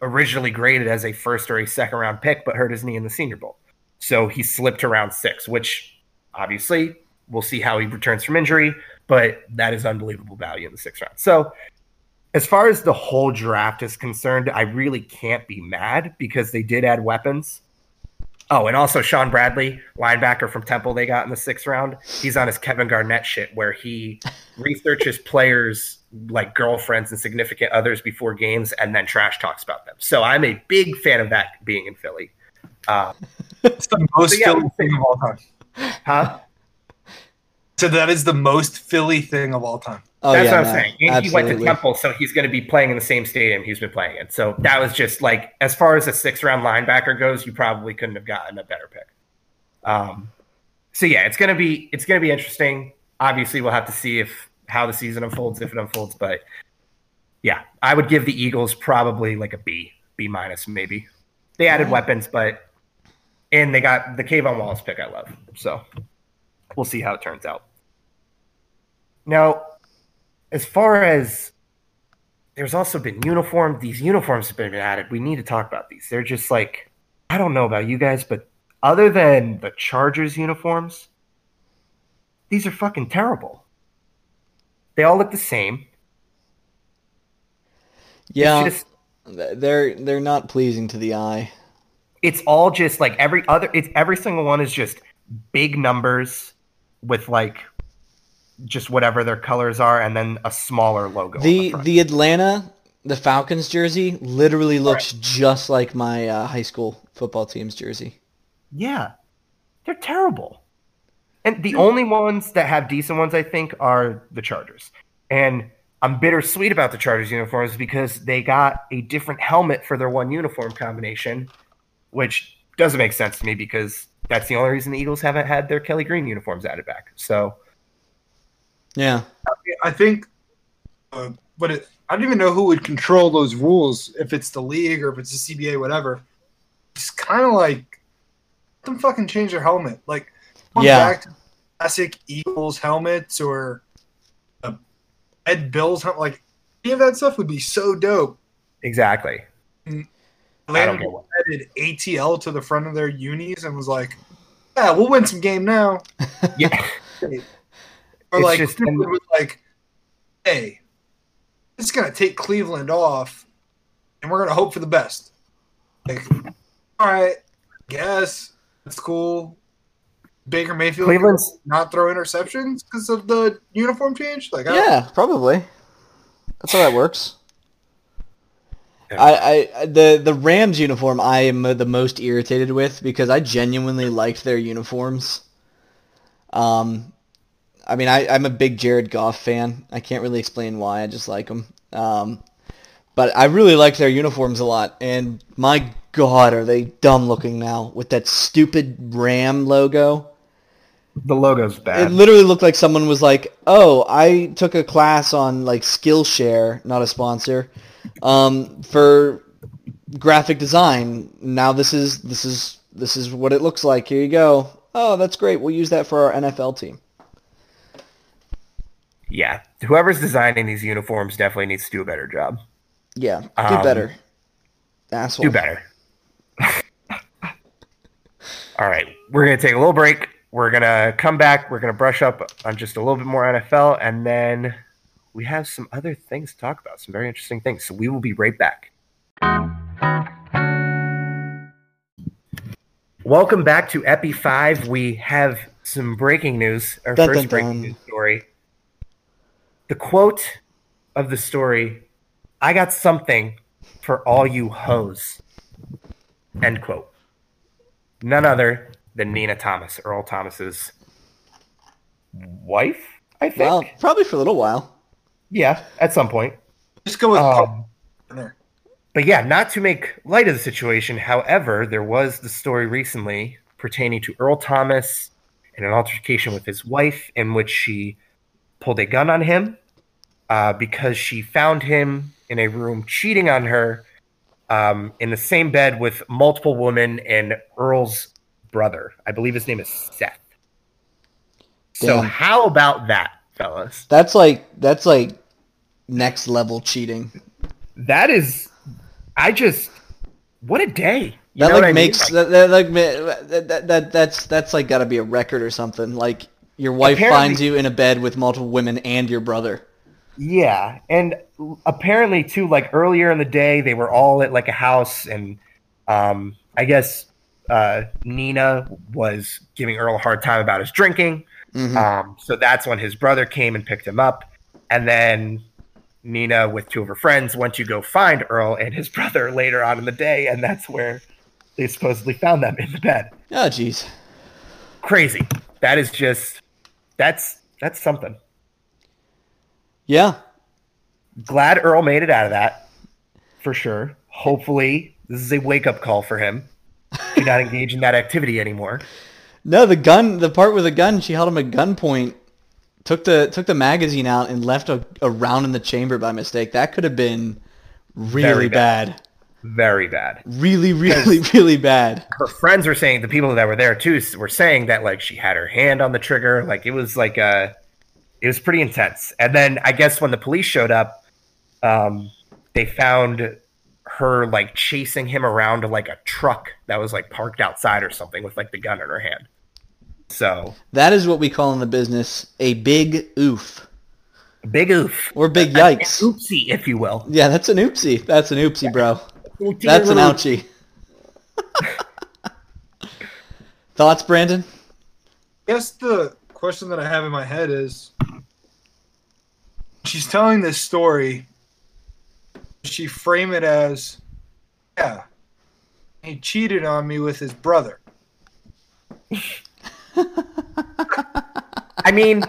originally graded as a first or a second round pick, but hurt his knee in the Senior Bowl. So he slipped to round six, which obviously we'll see how he returns from injury, but that is unbelievable value in the sixth round. So as far as the whole draft is concerned, I really can't be mad because they did add weapons. Oh, and also Shaun Bradley, linebacker from Temple, they got in the sixth round. He's on his Kevin Garnett shit where he researches players like girlfriends and significant others before games and then trash talks about them. So I'm a big fan of that being in Philly. Um, it's the most So, yeah, Philly thing of all time. huh? So that is the most Philly thing of all time. Oh That's yeah, what I'm no, saying. And he went to. Temple, so he's going to be playing in the same stadium he's been playing in. So that was just like, as far as a six round linebacker goes, you probably couldn't have gotten a better pick. Um, so yeah, it's gonna be it's gonna be interesting. Obviously, we'll have to see if how the season unfolds, if it unfolds. But yeah, I would give the Eagles probably like a B, B minus maybe. They added weapons, but and they got the K'Von Wallace pick. I love so we'll see how it turns out. Now, as far as there's also been uniform, these uniforms have been added. We need to talk about these. They're just like I don't know about you guys, but other than the Chargers uniforms, these are fucking terrible. They all look the same. Yeah, just, they're they're not pleasing to the eye. it's all just like every other. It's every single one is just big numbers with like just whatever their colors are, and then a smaller logo. on The the Atlanta the Falcons jersey literally looks just like my uh, high school football team's jersey. Yeah. They're terrible. And the only ones that have decent ones, I think, are the Chargers. And I'm bittersweet about the Chargers uniforms because they got a different helmet for their one uniform combination, which doesn't make sense to me because that's the only reason the Eagles haven't had their Kelly Green uniforms added back. So Yeah. I think, uh, but it, I don't even know who would control those rules if it's the league or if it's the CBA, whatever. It's kind of like let them fucking change their helmet. Like, Yeah. back to classic Eagles helmets or uh, Ed Bill's helmet. Like, any of that stuff would be so dope. exactly. Atlanta get what- added ATL to the front of their unis and was like, "Yeah, we'll win some game now." Yeah. Or like, just- was like, "Hey, it's gonna take Cleveland off, and we're gonna hope for the best." Like, all right, guess that's cool. Baker Mayfield Cleveland's not throw interceptions because of the uniform change. Like, I- Yeah, probably. That's how that works. I, I the the Rams uniform I am the most irritated with because I genuinely liked their uniforms. Um, I mean I I'm a big Jared Goff fan. I can't really explain why. I just like them. Um, but I really like their uniforms a lot. And my God, are they dumb looking now with that stupid Ram logo? the logo's bad. It literally looked like someone was like, "Oh, I took a class on like Skillshare, not a sponsor, Um, for graphic design, now this is this is this is what it looks like. Here you go. Oh, that's great. We'll use that for our NFL team. Yeah, whoever's designing these uniforms definitely needs to do a better job. Yeah, do Um, better. Asshole. Do better. All right, we're gonna take a little break. We're gonna come back. We're gonna brush up on just a little bit more NFL, and then we have some other things to talk about. Some very interesting things. So we will be right back. Welcome back to Epi Five. We have some breaking news. Our Dun, first dun, breaking dun. news story. The quote of the story: "I got something for all you hoes." End quote. None other than Nina Thomas, Earl Thomas's wife, I think. Well, probably for a little while. Yeah, at some point. Just go with Um, partner. but yeah, not to make light of the situation. However, there was the story recently pertaining to Earl Thomas and an altercation with his wife in which she pulled a gun on him uh, because she found him in a room cheating on her um, in the same bed with multiple women and Earl's brother. I believe his name is Seth. So, how about that, fellas? That's like that's like next level cheating. That is, I just, what a day. You That like I mean? makes that, that like that, that, that that's that's like got to be a record or something. Like your wife Apparently- finds you in a bed with multiple women and your brother. Yeah, and apparently too, like earlier in the day, they were all at like a house, and um, I guess uh, Nina was giving Earl a hard time about his drinking. Mhm. Um, so that's when his brother came and picked him up, and then Nina, with two of her friends, went to go find Earl and his brother later on in the day, and that's where they supposedly found them in the bed. Oh jeez. Crazy. That is just that's that's something. Yeah. glad Earl made it out of that for sure. Hopefully, this is a wake up call for him. Do not engage in that activity anymore. No, the gun, the part with the gun, she held him at gunpoint, took the took the magazine out and left a, a round in the chamber by mistake. That could have been really bad. bad. Very bad. Really, really, really bad. Her friends were saying the people that were there too were saying that like she had her hand on the trigger, like it was like a, it was pretty intense. And then I guess when the police showed up, um, they found her like chasing him around to like a truck that was like parked outside or something with like the gun in her hand. So That is what we call in the business a big oof big oof. or big An yikes. oopsie, if you will. Yeah, that's an oopsie. That's an oopsie, bro. Little That's an ouchie. Thoughts, Brandon? I guess the question that I have in my head is she's telling this story. She frame it as, yeah, he cheated on me with his brother. I mean,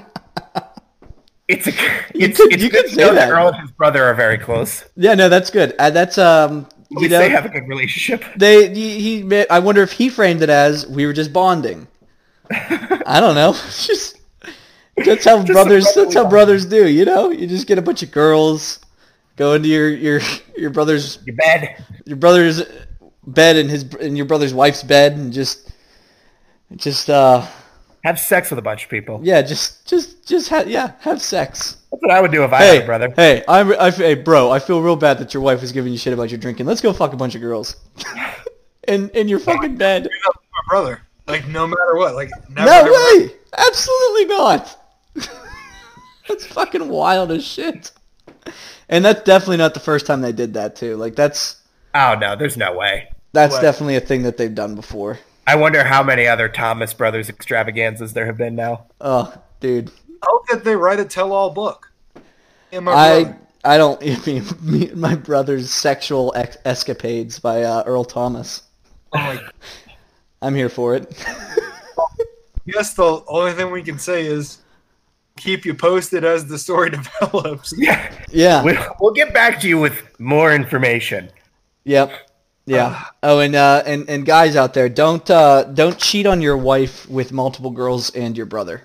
it's a it's could- it's you good could say know that. that Earl and his brother are very close. Yeah, no, that's good. Uh, that's um, At you least know, they have a good relationship. They he, he I wonder if he framed it as we were just bonding. I don't know. Just that's how Just brothers that's how brothers do, you know? You just get a bunch of girls go into your your your brother's Your bed. your brother's bed and his and your brother's wife's bed and just just uh Have sex with a bunch of people. yeah, just just just ha- yeah, have sex. That's what I would do if I Hey, had a brother. hey, I'm I, hey, bro, I feel real bad that your wife is giving you shit about your drinking. Let's go fuck a bunch of girls. in in your fucking bed. My brother. Like, no matter what. Like, never. No ever- way! Absolutely not. that's fucking wild as shit. And that's definitely not the first time they did that too. Like that's Oh no, there's no way. that's What? definitely a thing that they've done before. I wonder how many other Thomas Brothers extravaganzas there have been now. Oh, dude. How could they write a tell-all book? I brother. I don't I mean me my brother's sexual ex- escapades by uh, Earl Thomas. I'm like, I'm here for it. guess the only thing we can say is keep you posted as the story develops. Yeah, yeah. we, we'll get back to you with more information. Yep. Yeah. Oh, and uh, and and guys out there, don't uh, don't cheat on your wife with multiple girls and your brother.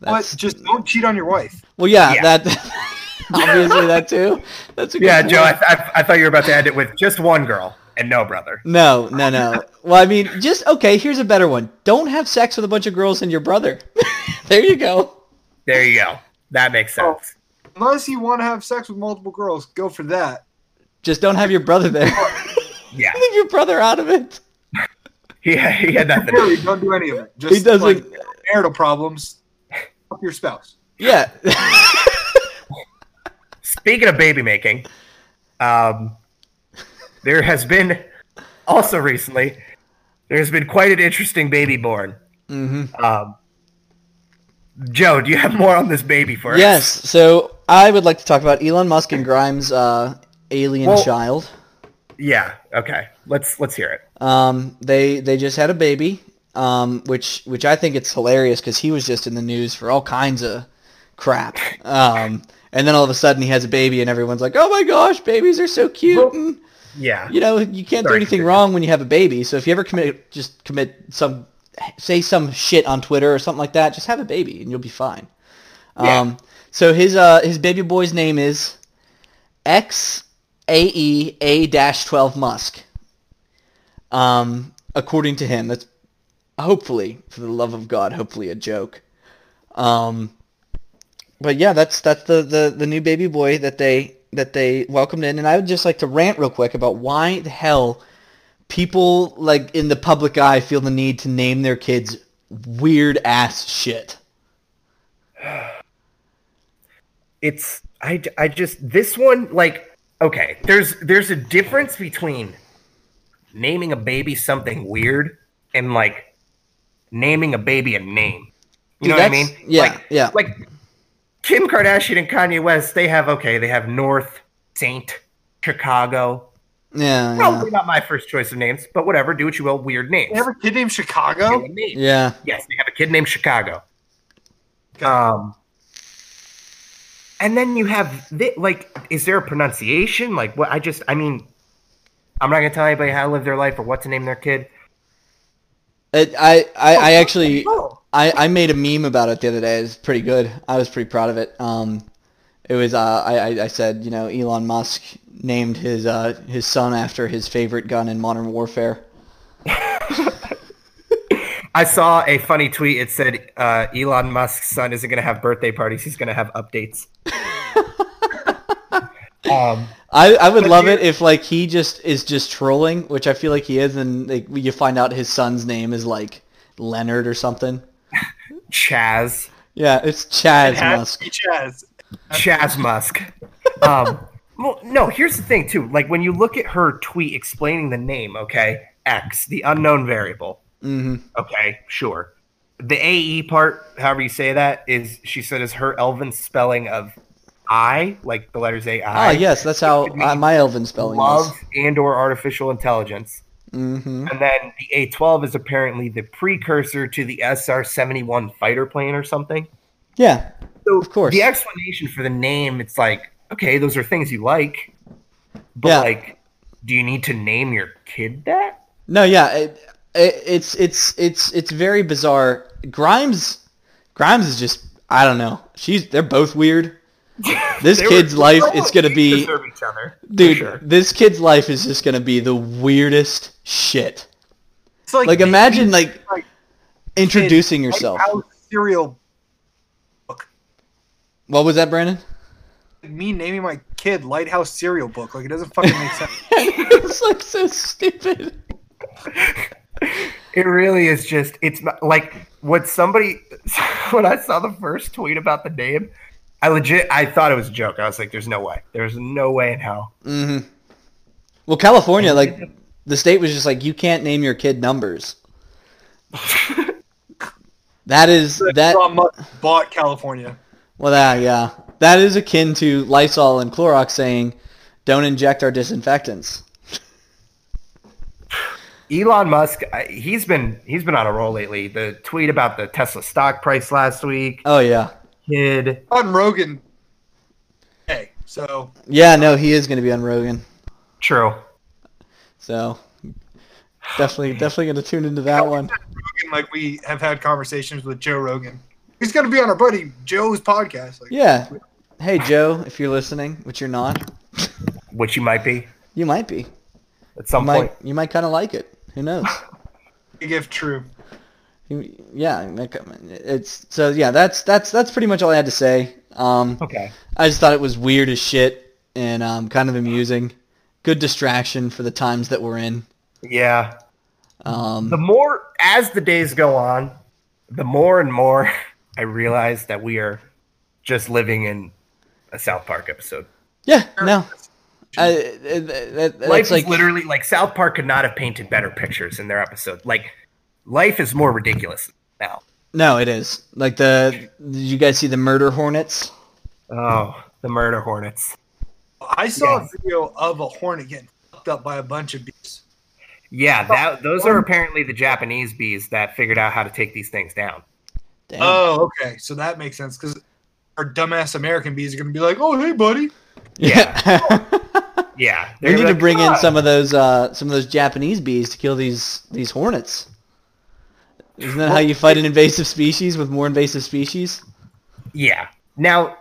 But just don't cheat on your wife. Well, yeah, Yeah. that Obviously, that too. That's a good Yeah, point. Joe. I, I, I thought you were about to end it with just one girl and no brother. No, no, no. Well, I mean, just okay. Here's a better one. Don't have sex with a bunch of girls and your brother. there you go. There you go. That makes Oh. sense. Unless you want to have sex with multiple girls, go for that. Just don't have your brother there. Yeah, Leave your brother out of it. he, he had nothing. Really, don't do any of it. Just He doesn't. like, marital problems. Help your spouse. Yeah. Speaking of baby making, um, there has been also recently there's been quite an interesting baby born. hmm Um, Joe, do you have more on this baby for us? Yes. So I would like to talk about Elon Musk and Grimes' uh, alien Well- child. Yeah. Okay. Let's let's hear it. Um, they they just had a baby, um, which which I think it's hilarious because he was just in the news for all kinds of crap. Um, and then all of a sudden he has a baby and everyone's like, "Oh my gosh, babies are so cute!" And Yeah. you know you can't do anything wrong when you have a baby. So if you ever commit just commit some say some shit on Twitter or something like that, just have a baby and you'll be fine. Yeah. Um, so his uh his baby boy's name is X A E A dash twelve Musk. Um, according to him, that's hopefully, for the love of God, hopefully a joke. Um, but yeah, that's that's the, the, the new baby boy that they that they welcomed in, and I would just like to rant real quick about why the hell people like in the public eye feel the need to name their kids weird ass shit. it's I, I just this one like okay there's there's a difference between naming a baby something weird and like naming a baby a name you Dude, know what i mean yeah, like, yeah. like kim kardashian and kanye west they have okay they have north saint chicago Yeah, yeah, probably not my first choice of names but whatever do what you will weird names They have a kid named Chicago. Name. yeah. Yes, they have a kid named Chicago. Okay. Um, and then you have like, is there a pronunciation? Like, what? I just, I mean, I'm not gonna tell anybody how to live their life or what to name their kid. It, I, I, I actually, Oh. I, I made a meme about it the other day. It was pretty good. I was pretty proud of it. Um, it was, uh, I, I, I said, you know, Elon Musk named his, uh, his son after his favorite gun in Modern Warfare. I saw a funny tweet. It said uh, Elon Musk's son isn't gonna have birthday parties. He's gonna have updates. um, I, I would love here- it if like he just is just trolling, which I feel like he is, and like, you find out his son's name is like Leonard or something. Chaz, Yeah, it's Chaz It Musk. Chaz. Chaz Musk. Um, well, no. Here's the thing, too. Like when you look at her tweet explaining the name, okay, X, the unknown variable. Hmm Okay, sure. The AE part, however you say that, is she said is her Elven spelling of I, like the letters A I. Ah, yes, that's how uh, my Elven spelling Love is. and or artificial intelligence. hmm And then the A12 is apparently the precursor to the SR-71 fighter plane or something. Yeah, So Of course. the explanation for the name, it's like, okay, those are things you like, but Yeah. like, do you need to name your kid that? No, yeah, it, it, it's it's it's it's very bizarre. Grimes, Grimes is just I don't know. She's they're both weird. This They were- kid's life is gonna be, each other, dude. sure. This kid's life is just gonna be the weirdest shit. It's like Like imagine like like introducing White yourself. House cereal book. What was that, Brandon? Me naming my kid Lighthouse cereal book. Like it doesn't fucking make sense. it's like so stupid. It really is just it's not like what somebody when I saw the first tweet about the name, I legit I thought it was a joke. I was like, "There's no way. There's no way in hell." Mm-hmm. Well, California, like the state was just like, you can't name your kid numbers. That is that. Bought California. Well, that yeah, that is akin to Lysol and Clorox saying, "Don't inject our disinfectants." Elon Musk, he's been he's been on a roll lately. The tweet about the Tesla stock price last week, Oh yeah, kid. On Rogan. Hey, so yeah. No, he is going to be on Rogan, True. so definitely, definitely going to tune into that one. Rogan, like we have had conversations with Joe Rogan. He's gonna be on our buddy Joe's podcast. Like, Yeah, Hey Joe, if you're listening, which you're not, which you might be you might be. at some You point. might you might kind of like it. Who knows? Big if true. Yeah, it might come- it's so yeah. That's that's that's pretty much all I had to say. Um, Okay. I just thought it was weird as shit and um, kind of amusing. Good distraction for the times that we're in. Yeah. Um, The more as the days go on, the more and more I realize that we are just living in a South Park episode. yeah, no. I, it, it, life it's like is literally like South Park could not have painted better pictures in their episode. Like life is more ridiculous now. no, it is like the. Did you guys see the murder hornets? Oh, the murder hornets. I saw Yeah. a video of a hornet getting fucked up by a bunch of bees. Yeah, oh. that those are apparently the Japanese bees that figured out how to take these things down. Damn. Oh, okay. So that makes sense because our dumbass American bees are going to be like, oh, hey, buddy. yeah. Oh, Yeah, we need to like, bring in some of those uh, some of those Japanese bees to kill these these hornets. Isn't that how you fight an invasive species with more invasive species? Yeah. Now,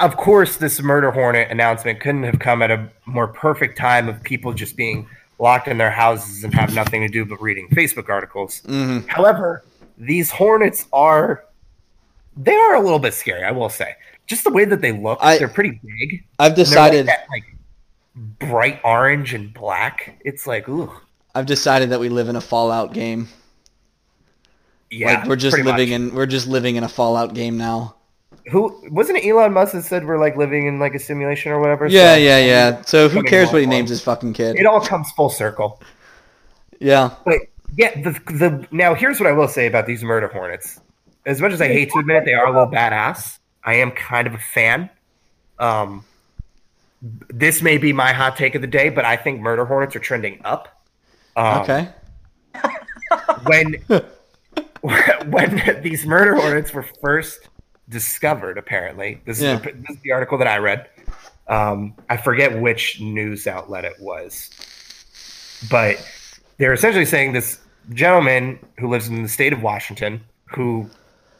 of course, this murder hornet announcement couldn't have come at a more perfect time of people just being locked in their houses and have nothing to do but reading Facebook articles. Mm-hmm. However, these hornets are they are a little bit scary, I will say. Just the way that they look, I- they're pretty big. I've decided like that, like bright orange and black. It's like, ooh, I've decided that we live in a Fallout game. yeah. like we're just living much. in we're just living in a Fallout game now. Who wasn't it Elon Musk that said we're like living in like a simulation or whatever? Yeah, So yeah, yeah. So who cares what he names his fucking kid? It all comes full circle. Yeah. But yeah, the the now here's what I will say about these murder hornets. As much as I hate to admit it, they are a little badass. I am kind of a fan. Um, this may be my hot take of the day, but I think murder hornets are trending up. Um, Okay. When when these murder hornets were first discovered, apparently this Yeah. is this is the article that I read. Um, I forget which news outlet it was, but they're essentially saying this gentleman who lives in the state of Washington, who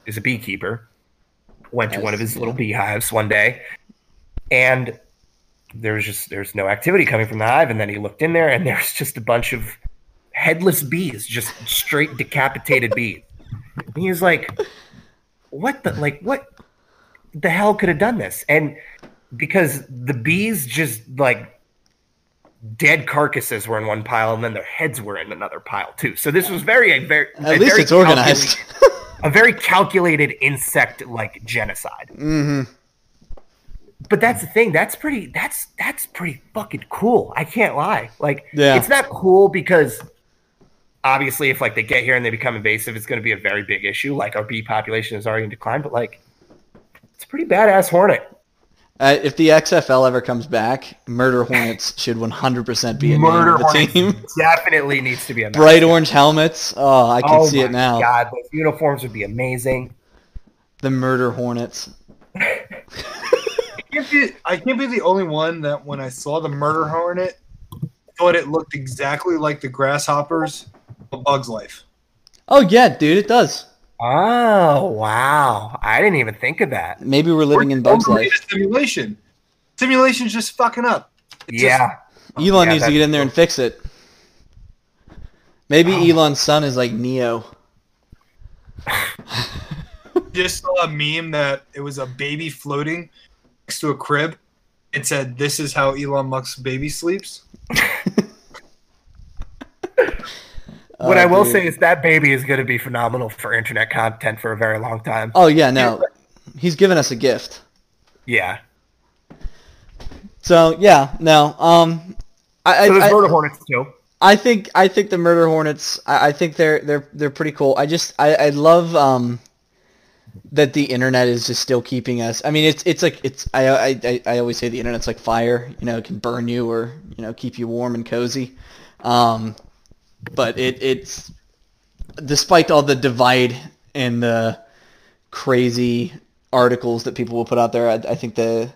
is a beekeeper, went to one of his little beehives one day, and there was just there's no activity coming from the hive, and then he looked in there, and there's just a bunch of headless bees, just straight decapitated bees. And he was like, "What the like? What the hell could have done this?" And because the bees just like dead carcasses were in one pile and then their heads were in another pile too. So this was very a very a At least very it's organized. a very calculated insect like genocide. mm-hmm. But that's the thing. That's pretty. That's that's pretty fucking cool. I can't lie. Like, Yeah. it's not cool because obviously, if like they get here and they become invasive, it's going to be a very big issue. Like our bee population is already in decline. But like, it's a pretty badass hornet. Uh, if the XFL ever comes back, Murder Hornets should 100% be a name of the team. definitely needs to be a Bright orange helmets. Oh, I can Oh see it now. God, those uniforms would be amazing. The Murder Hornets. I can't, be, I can't be the only one that when I saw the murder hornet, thought it looked exactly like the grasshoppers of Bug's Life. Oh yeah, dude, it does. Oh wow! I didn't even think of that. Maybe we're living in Bug's life. Simulation. Simulation's just fucking up. It's Yeah, Elon Yeah, needs to get in there and fix it. Maybe Oh. Elon's son is like Neo. Just, just saw a meme that it was a baby floating next to a crib. It said, "This is how Elon Musk's baby sleeps." what Oh, I will dude. say is that baby is going to be phenomenal for internet content for a very long time. Oh yeah, no. He's given us a gift. Yeah. So yeah, no. Um, I, So there's I, murder hornets too. I think I think the murder hornets. I, I think they're they're they're pretty cool. I just I, I love um that the internet is just still keeping us. I mean, it's it's like it's I I I- always say the internet's like fire. You know, it can burn you or you know keep you warm and cozy. Um, but it it's despite all the divide and the crazy articles that people will put out there. I, I think the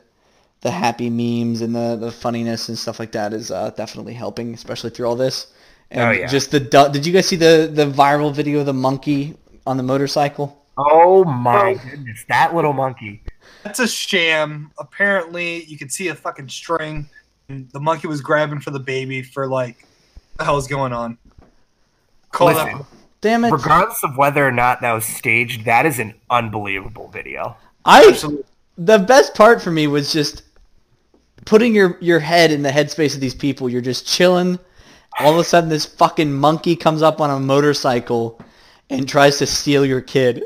the happy memes and the, the funniness and stuff like that is uh, definitely helping, especially through all this. And Oh, yeah. just the did you guys see the the viral video of the monkey on the motorcycle? Oh my goodness, that little monkey. That's a sham. Apparently, you could see a fucking string, and the monkey was grabbing for the baby for like, what the hell's going on? Call Listen, that. Damn it! regardless of whether or not that was staged, that is an unbelievable video. I Absolutely. the best part for me was just putting your your head in the headspace of these people. You're just chilling. All of a sudden, this fucking monkey comes up on a motorcycle and tries to steal your kid.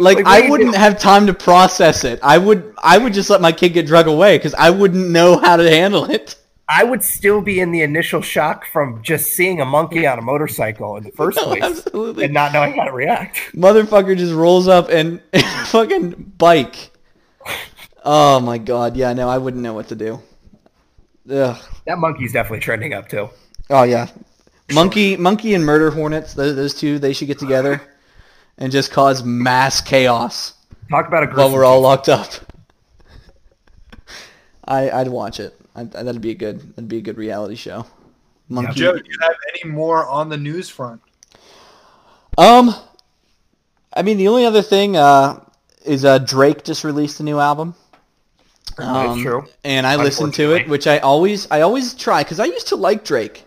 Like, Like, I wouldn't have time to process it. I would I would just let my kid get drug away because I wouldn't know how to handle it. I would still be in the initial shock from just seeing a monkey on a motorcycle in the first No, place absolutely. and not knowing how to react. Motherfucker just rolls up and fucking bike. Oh my god, yeah, no, I wouldn't know what to do. Ugh. That monkey's definitely trending up too. Oh yeah, monkey, monkey, and murder hornets. Those, those two, they should get together and just cause mass chaos Talk about a while we're all locked up. I, I'd watch it. I, that'd be a good. That'd be a good reality show. Monkey. Joe, do you have any more on the news front? Um, I mean, the only other thing uh, is uh, Drake just released a new album. It's true. and I listened to it, which I always I always try because I used to like Drake,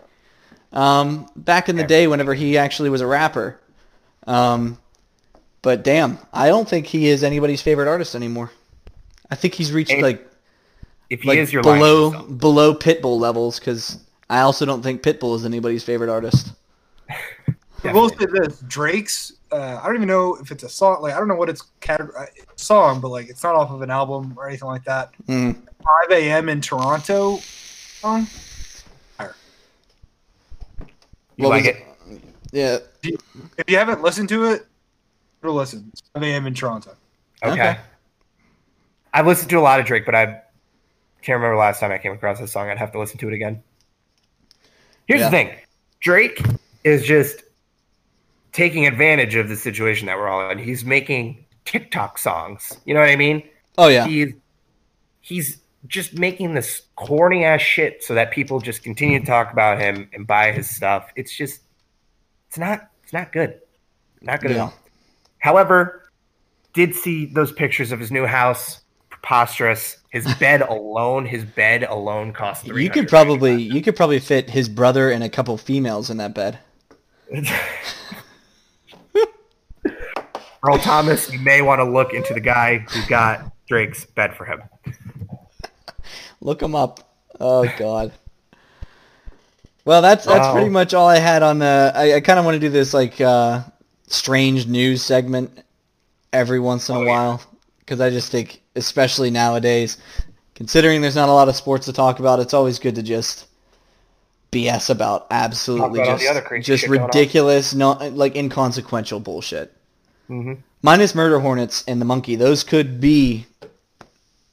um, back in the day whenever he actually was a rapper, um, but damn, I don't think he is anybody's favorite artist anymore. I think he's reached Hey, like If he like is your below yourself. below Pitbull levels because I also don't think Pitbull is anybody's favorite artist. I will say this: Drake's. Uh, I don't even know if it's a song. Like I don't know what it's category song, but like it's not off of an album or anything like that. Mm. 5 a.m. in Toronto song. You What like was it? Yeah. If you haven't listened to it, go listen. It's 5 a.m. in Toronto. Okay. Okay. I've listened to a lot of Drake, but I can't remember last time I came across this song. I'd have to listen to it again. Here's Yeah. the thing Drake is just taking advantage of the situation that we're all in. He's making TikTok songs. You know what I mean? Oh yeah. He's he's just making this corny ass shit so that people just continue to talk about him and buy his stuff. It's just it's not it's not good. Not good at all. However, did see those pictures of his new house. Preposterous. His bed alone, his bed alone cost three. You could probably you could probably fit his brother and a couple females in that bed. Earl Thomas, you may want to look into the guy who got Drake's bed for him. Look him up. Oh God. Well, that's that's Wow. pretty much all I had on the. I, I kind of want to do this like uh, strange news segment every once in a Oh, while because I just think, especially nowadays, considering there's not a lot of sports to talk about, it's always good to just BS about absolutely about just the other crazy just shit going on. ridiculous, not like inconsequential bullshit. Mm-hmm. Minus Murder Hornets and the Monkey, those could be,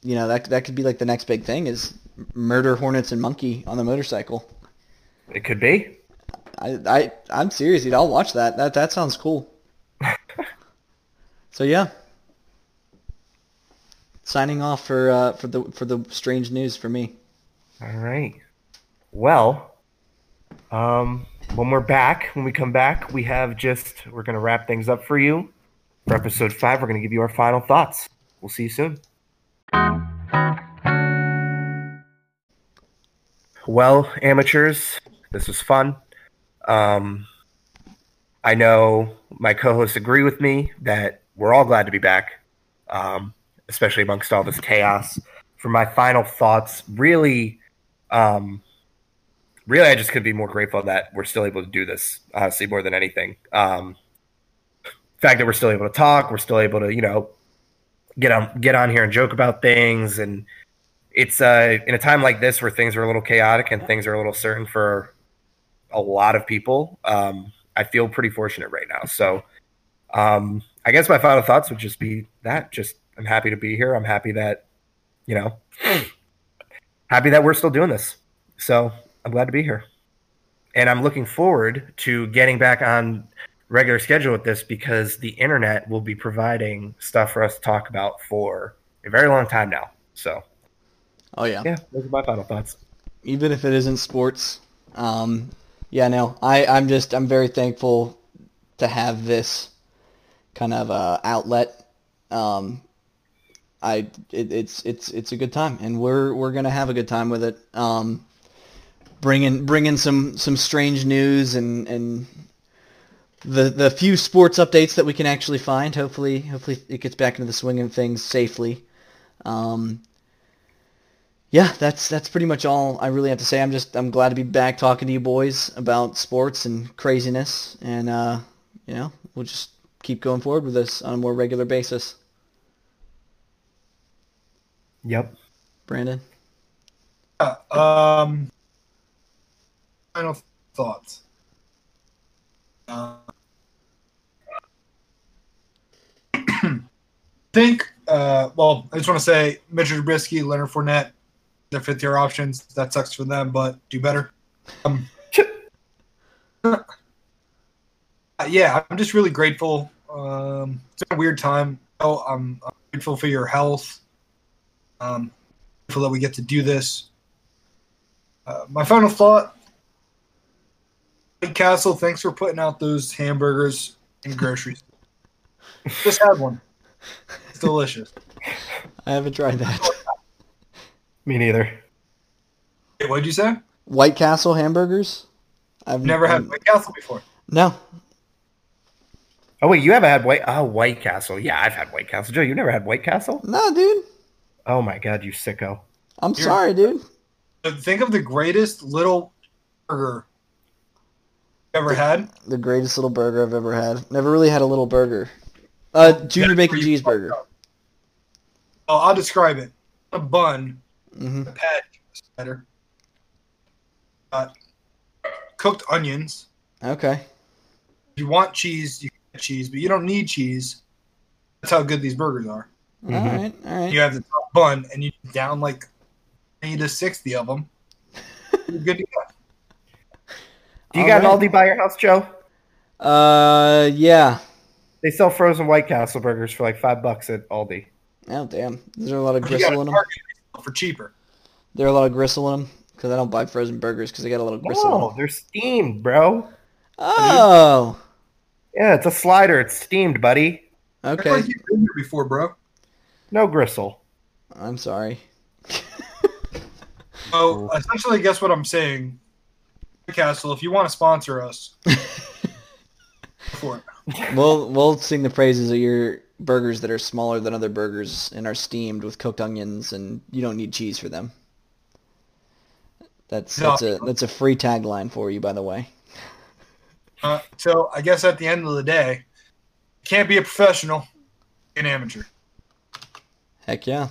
you know, that that could be like the next big thing is Murder Hornets and Monkey on the motorcycle. It could be. I I I'm serious, dude. I'll watch that. That that sounds cool. so yeah, signing off for uh, for the for the strange news for me. All right. Well, um, when we're back, when we come back, we have just we're gonna wrap things up for you. For episode five, we're gonna give you our final thoughts. We'll see you soon. Well, amateurs, this was fun. Um, I know my co-hosts agree with me that we're all glad to be back, um, especially amongst all this chaos. For my final thoughts, really, um, really, I just could be more grateful that we're still able to do this. Honestly, more than anything, um, fact that we're still able to talk, we're still able to, you know, get on get on here and joke about things, and it's uh, in a time like this where things are a little chaotic and things are a little certain for a lot of people. Um, I feel pretty fortunate right now. So, um, I guess my final thoughts would just be that. Just I'm happy to be here. I'm happy that, you know, happy that we're still doing this. So I'm glad to be here, and I'm looking forward to getting back on regular schedule with this because the internet will be providing stuff for us to talk about for a very long time now. So Oh yeah. yeah, those are my final thoughts. even if it isn't sports. Um, yeah, no, I, I'm just I'm very thankful to have this kind of uh, outlet. Um, I it, it's it's it's a good time, and we're we're gonna have a good time with it. Um, bringing bringing some some strange news and and the the few sports updates that we can actually find. Hopefully, hopefully it gets back into the swing of things safely. Um, yeah, that's that's pretty much all I really have to say. I'm just I'm glad to be back talking to you boys about sports and craziness, and uh, you know we'll just keep going forward with this on a more regular basis. Yep. Brandon. Yeah, um, final thoughts. Uh, think, uh, well, I just want to say Mitchell Trubisky, Leonard Fournette, their fifth year options. That sucks for them, but do better. Um, yeah, I'm just really grateful. Um, it's been a weird time. Oh, I'm, I'm grateful for your health. Um, grateful that we get to do this. Uh, my final thought Castle, thanks for putting out those hamburgers in groceries. Just had one. It's delicious. I haven't tried that. Me neither. Wait, what'd you say? White Castle hamburgers. I've Never had White Castle before. No, Oh wait, you haven't had White oh White Castle. Yeah, I've had White Castle. Joe, you never had White Castle? no, dude. Oh my god, you sicko. I'm You're- sorry, dude. Think of the greatest little burger you ever had. The greatest little burger I've ever had. Never really had a little burger. Uh, junior That's bacon cheeseburger. Oh, I'll describe it. A bun, hmm a patty, better. Uh, cooked onions. Okay. If you want cheese, you can get cheese, but you don't need cheese. That's how good these burgers are. All right. All right. You have the top bun, and you down like 20 to 60 of them. You're good to go. Do you All got right. an Aldi by your house, Joe? Uh, yeah. They sell frozen White Castle burgers for like five bucks at Aldi. Oh damn. Is there a lot of gristle a in them? Target for cheaper. There are a lot of gristle in them because I don't buy frozen burgers because they got a lot of gristle. in 'em. they're steamed, bro. Oh. Yeah, it's a slider. It's steamed, buddy. Okay. like you've been here before, bro. No gristle. I'm sorry. So essentially, guess what I'm saying, Castle. If you want to sponsor us, for it. We'll we'll sing the praises of your burgers that are smaller than other burgers and are steamed with cooked onions, and you don't need cheese for them. That's No. that's a that's a free tagline for you, by the way. Uh, so I guess at the end of the day, can't be a professional, an amateur. Heck yeah.